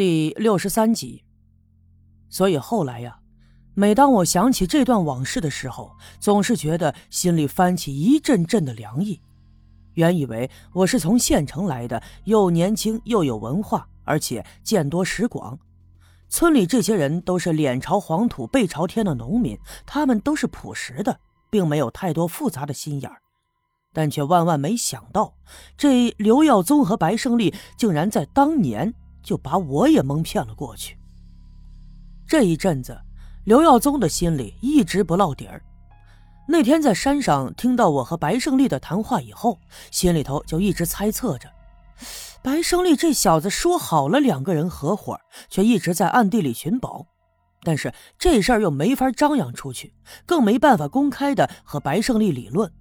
第六十三集。所以后来呀，每当我想起这段往事的时候，总是觉得心里翻起一阵阵的凉意。原以为我是从县城来的，又年轻又有文化，而且见多识广。村里这些人都是脸朝黄土背朝天的农民，他们都是朴实的，并没有太多复杂的心眼儿。但却万万没想到，这刘耀宗和白胜利竟然在当年就把我也蒙骗了过去。这一阵子，刘耀宗的心里一直不落底儿。那天在山上听到我和白胜利的谈话以后，心里头就一直猜测着，白胜利这小子说好了两个人合伙，却一直在暗地里寻宝。但是这事儿又没法张扬出去，更没办法公开的和白胜利理论。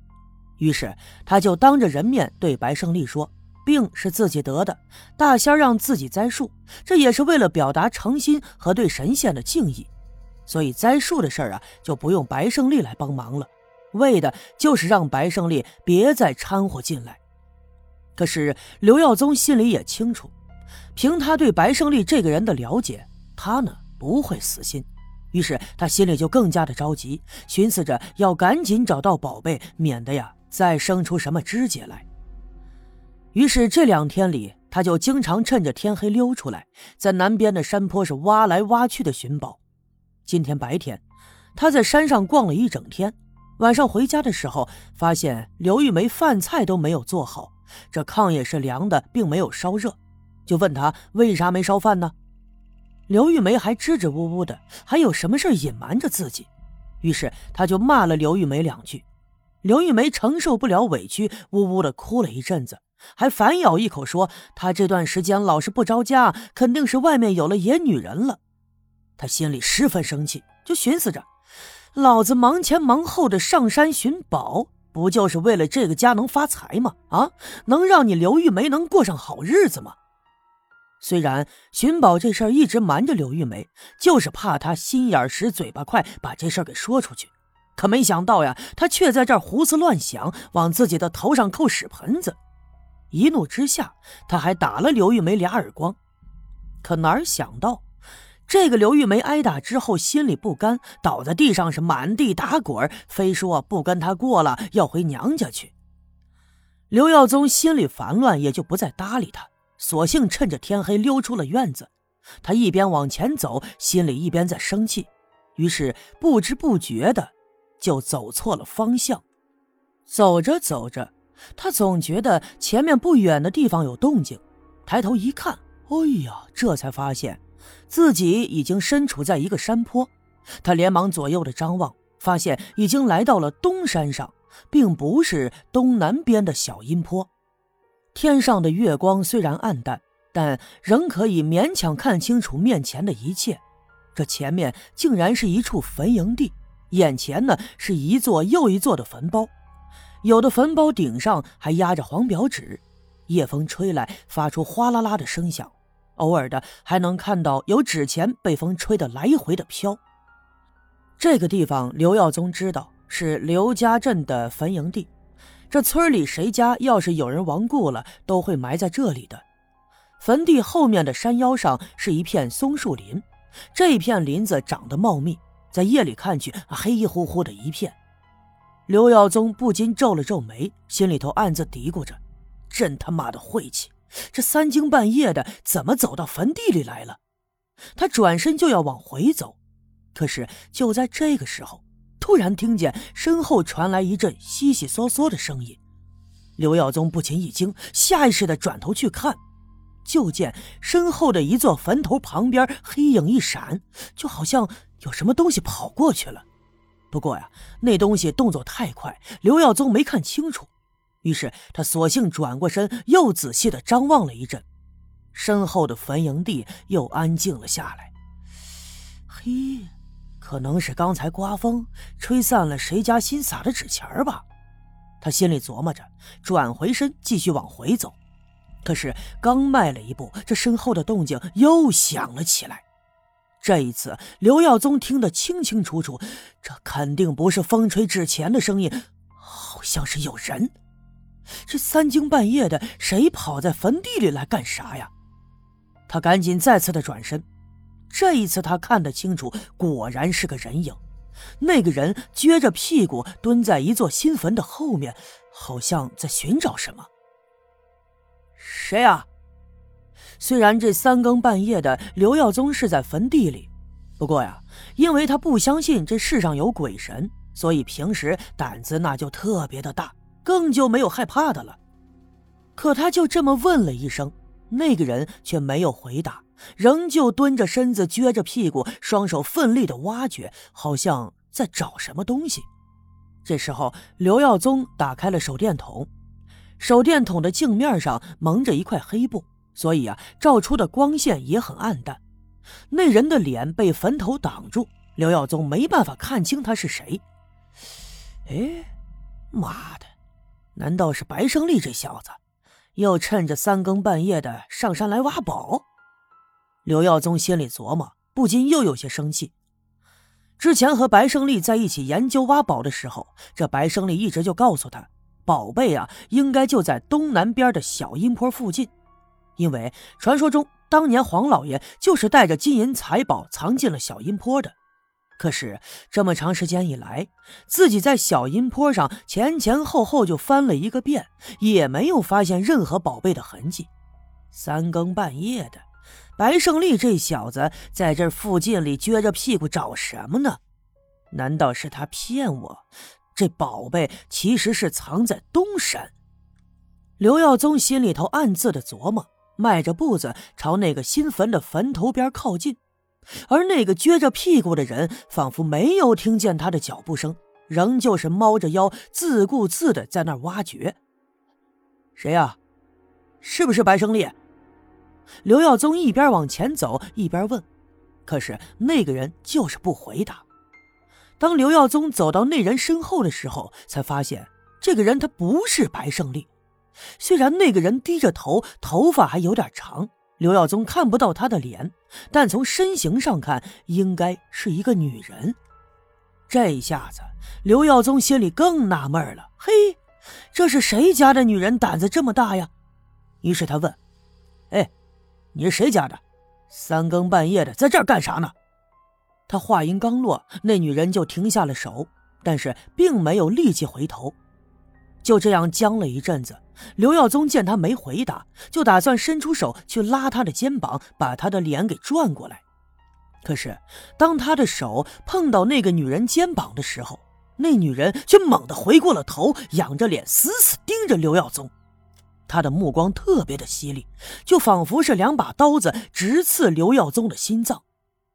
于是，他就当着人面对白胜利说：“病是自己得的，大仙让自己栽树，这也是为了表达诚心和对神仙的敬意。所以栽树的事儿啊，就不用白胜利来帮忙了，为的就是让白胜利别再掺和进来。可是刘耀宗心里也清楚，凭他对白胜利这个人的了解，他呢不会死心。于是他心里就更加的着急，寻思着要赶紧找到宝贝，免得呀。”再生出什么枝节来？于是这两天里，他就经常趁着天黑溜出来，在南边的山坡上挖来挖去的寻宝。今天白天，他在山上逛了一整天，晚上回家的时候，发现刘玉梅饭菜都没有做好，这炕也是凉的，并没有烧热，就问他为啥没烧饭呢？刘玉梅还支支吾吾的，还有什么事隐瞒着自己？于是他就骂了刘玉梅两句。刘玉梅承受不了委屈，呜呜的哭了一阵子，还反咬一口说：“他这段时间老是不着家，肯定是外面有了野女人了。”他心里十分生气，就寻思着：“老子忙前忙后的上山寻宝，不就是为了这个家能发财吗？啊，能让你刘玉梅能过上好日子吗？”虽然寻宝这事儿一直瞒着刘玉梅，就是怕她心眼实、嘴巴快，把这事儿给说出去。可没想到呀，他却在这儿胡思乱想，往自己的头上扣屎盆子。一怒之下，他还打了刘玉梅俩耳光。可哪想到，这个刘玉梅挨打之后心里不甘，倒在地上是满地打滚，非说不跟他过了，要回娘家去。刘耀宗心里烦乱，也就不再搭理他，索性趁着天黑溜出了院子。他一边往前走，心里一边在生气，于是不知不觉的。就走错了方向，走着走着，他总觉得前面不远的地方有动静，抬头一看，哎呀，这才发现自己已经身处在一个山坡。他连忙左右的张望，发现已经来到了东山上，并不是东南边的小阴坡。天上的月光虽然暗淡，但仍可以勉强看清楚面前的一切。这前面竟然是一处坟营地。眼前呢是一座又一座的坟包，有的坟包顶上还压着黄表纸，夜风吹来发出哗啦啦的声响，偶尔的还能看到有纸钱被风吹得来回的飘。这个地方刘耀宗知道是刘家镇的坟营地，这村里谁家要是有人亡故了，都会埋在这里的。坟地后面的山腰上是一片松树林，这片林子长得茂密。在夜里看去，黑乎乎的一片。刘耀宗不禁皱了皱眉，心里头暗自嘀咕着：“真他妈的晦气！这三更半夜的，怎么走到坟地里来了？”他转身就要往回走，可是就在这个时候，突然听见身后传来一阵悉悉嗦嗦的声音。刘耀宗不禁一惊，下意识的转头去看，就见身后的一座坟头旁边黑影一闪，就好像……有什么东西跑过去了，不过呀，那东西动作太快，刘耀宗没看清楚。于是他索性转过身，又仔细的张望了一阵，身后的坟营地又安静了下来。嘿，可能是刚才刮风吹散了谁家新撒的纸钱吧？他心里琢磨着，转回身继续往回走。可是刚迈了一步，这身后的动静又响了起来。这一次，刘耀宗听得清清楚楚，这肯定不是风吹纸钱的声音，好像是有人。这三更半夜的，谁跑在坟地里来干啥呀？他赶紧再次的转身，这一次他看得清楚，果然是个人影。那个人撅着屁股蹲在一座新坟的后面，好像在寻找什么。谁呀？虽然这三更半夜的，刘耀宗是在坟地里，不过呀，因为他不相信这世上有鬼神，所以平时胆子那就特别的大，更就没有害怕的了。可他就这么问了一声，那个人却没有回答，仍旧蹲着身子，撅着屁股，双手奋力的挖掘，好像在找什么东西。这时候，刘耀宗打开了手电筒，手电筒的镜面上蒙着一块黑布。所以啊，照出的光线也很暗淡。那人的脸被坟头挡住，刘耀宗没办法看清他是谁。哎，妈的，难道是白胜利这小子，又趁着三更半夜的上山来挖宝？刘耀宗心里琢磨，不禁又有些生气。之前和白胜利在一起研究挖宝的时候，这白胜利一直就告诉他，宝贝啊，应该就在东南边的小阴坡附近。因为传说中，当年黄老爷就是带着金银财宝藏进了小阴坡的。可是这么长时间以来，自己在小阴坡上前前后后就翻了一个遍，也没有发现任何宝贝的痕迹。三更半夜的，白胜利这小子在这附近里撅着屁股找什么呢？难道是他骗我？这宝贝其实是藏在东山。刘耀宗心里头暗自的琢磨。迈着步子朝那个新坟的坟头边靠近，而那个撅着屁股的人仿佛没有听见他的脚步声，仍旧是猫着腰自顾自的在那挖掘。谁呀？是不是白胜利？刘耀宗一边往前走一边问，可是那个人就是不回答。当刘耀宗走到那人身后的时候，才发现这个人他不是白胜利。虽然那个人低着头，头发还有点长，刘耀宗看不到他的脸，但从身形上看，应该是一个女人。这一下子，刘耀宗心里更纳闷了：嘿，这是谁家的女人胆子这么大呀？于是他问：“哎，你是谁家的？三更半夜的在这儿干啥呢？”他话音刚落，那女人就停下了手，但是并没有立即回头。就这样僵了一阵子，刘耀宗见他没回答，就打算伸出手去拉他的肩膀，把他的脸给转过来。可是，当他的手碰到那个女人肩膀的时候，那女人却猛地回过了头，仰着脸死死盯着刘耀宗。他的目光特别的犀利，就仿佛是两把刀子直刺刘耀宗的心脏。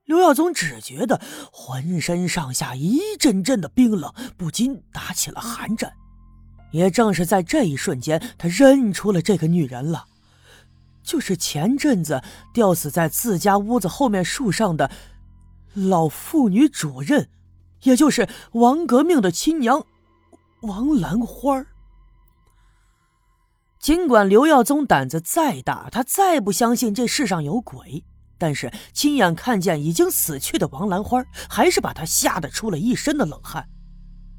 刘耀宗只觉得浑身上下一阵阵的冰冷，不禁打起了寒战。也正是在这一瞬间，他认出了这个女人了，就是前阵子吊死在自家屋子后面树上的老妇女主任，也就是王革命的亲娘王兰花尽管刘耀宗胆子再大，他再不相信这世上有鬼，但是亲眼看见已经死去的王兰花，还是把他吓得出了一身的冷汗。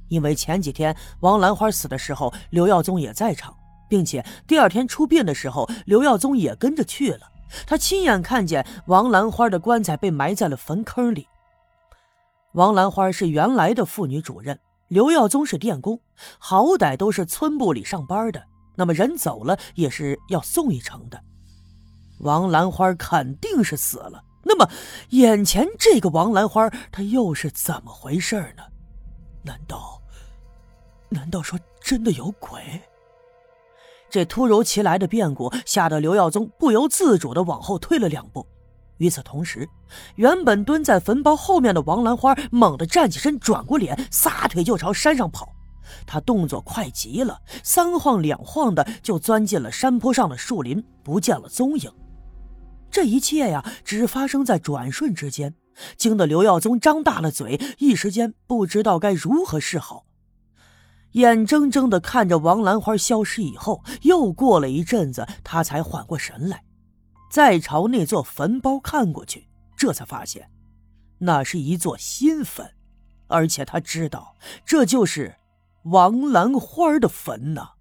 因为前几天王兰花死的时候，刘耀宗也在场，并且第二天出殡的时候，刘耀宗也跟着去了。他亲眼看见王兰花的棺材被埋在了坟坑里。王兰花是原来的妇女主任，刘耀宗是电工，好歹都是村部里上班的，那么人走了也是要送一程的。王兰花肯定是死了，那么眼前这个王兰花，她又是怎么回事呢？难道，难道说真的有鬼？这突如其来的变故吓得刘耀宗不由自主的往后退了两步。与此同时，原本蹲在坟包后面的王兰花猛地站起身，转过脸，撒腿就朝山上跑。他动作快极了，三晃两晃的就钻进了山坡上的树林，不见了踪影。这一切呀，只发生在转瞬之间。惊得刘耀宗张大了嘴，一时间不知道该如何是好。眼睁睁的看着王兰花消失以后，又过了一阵子，他才缓过神来，再朝那座坟包看过去，这才发现，那是一座新坟，而且他知道这就是王兰花的坟呐。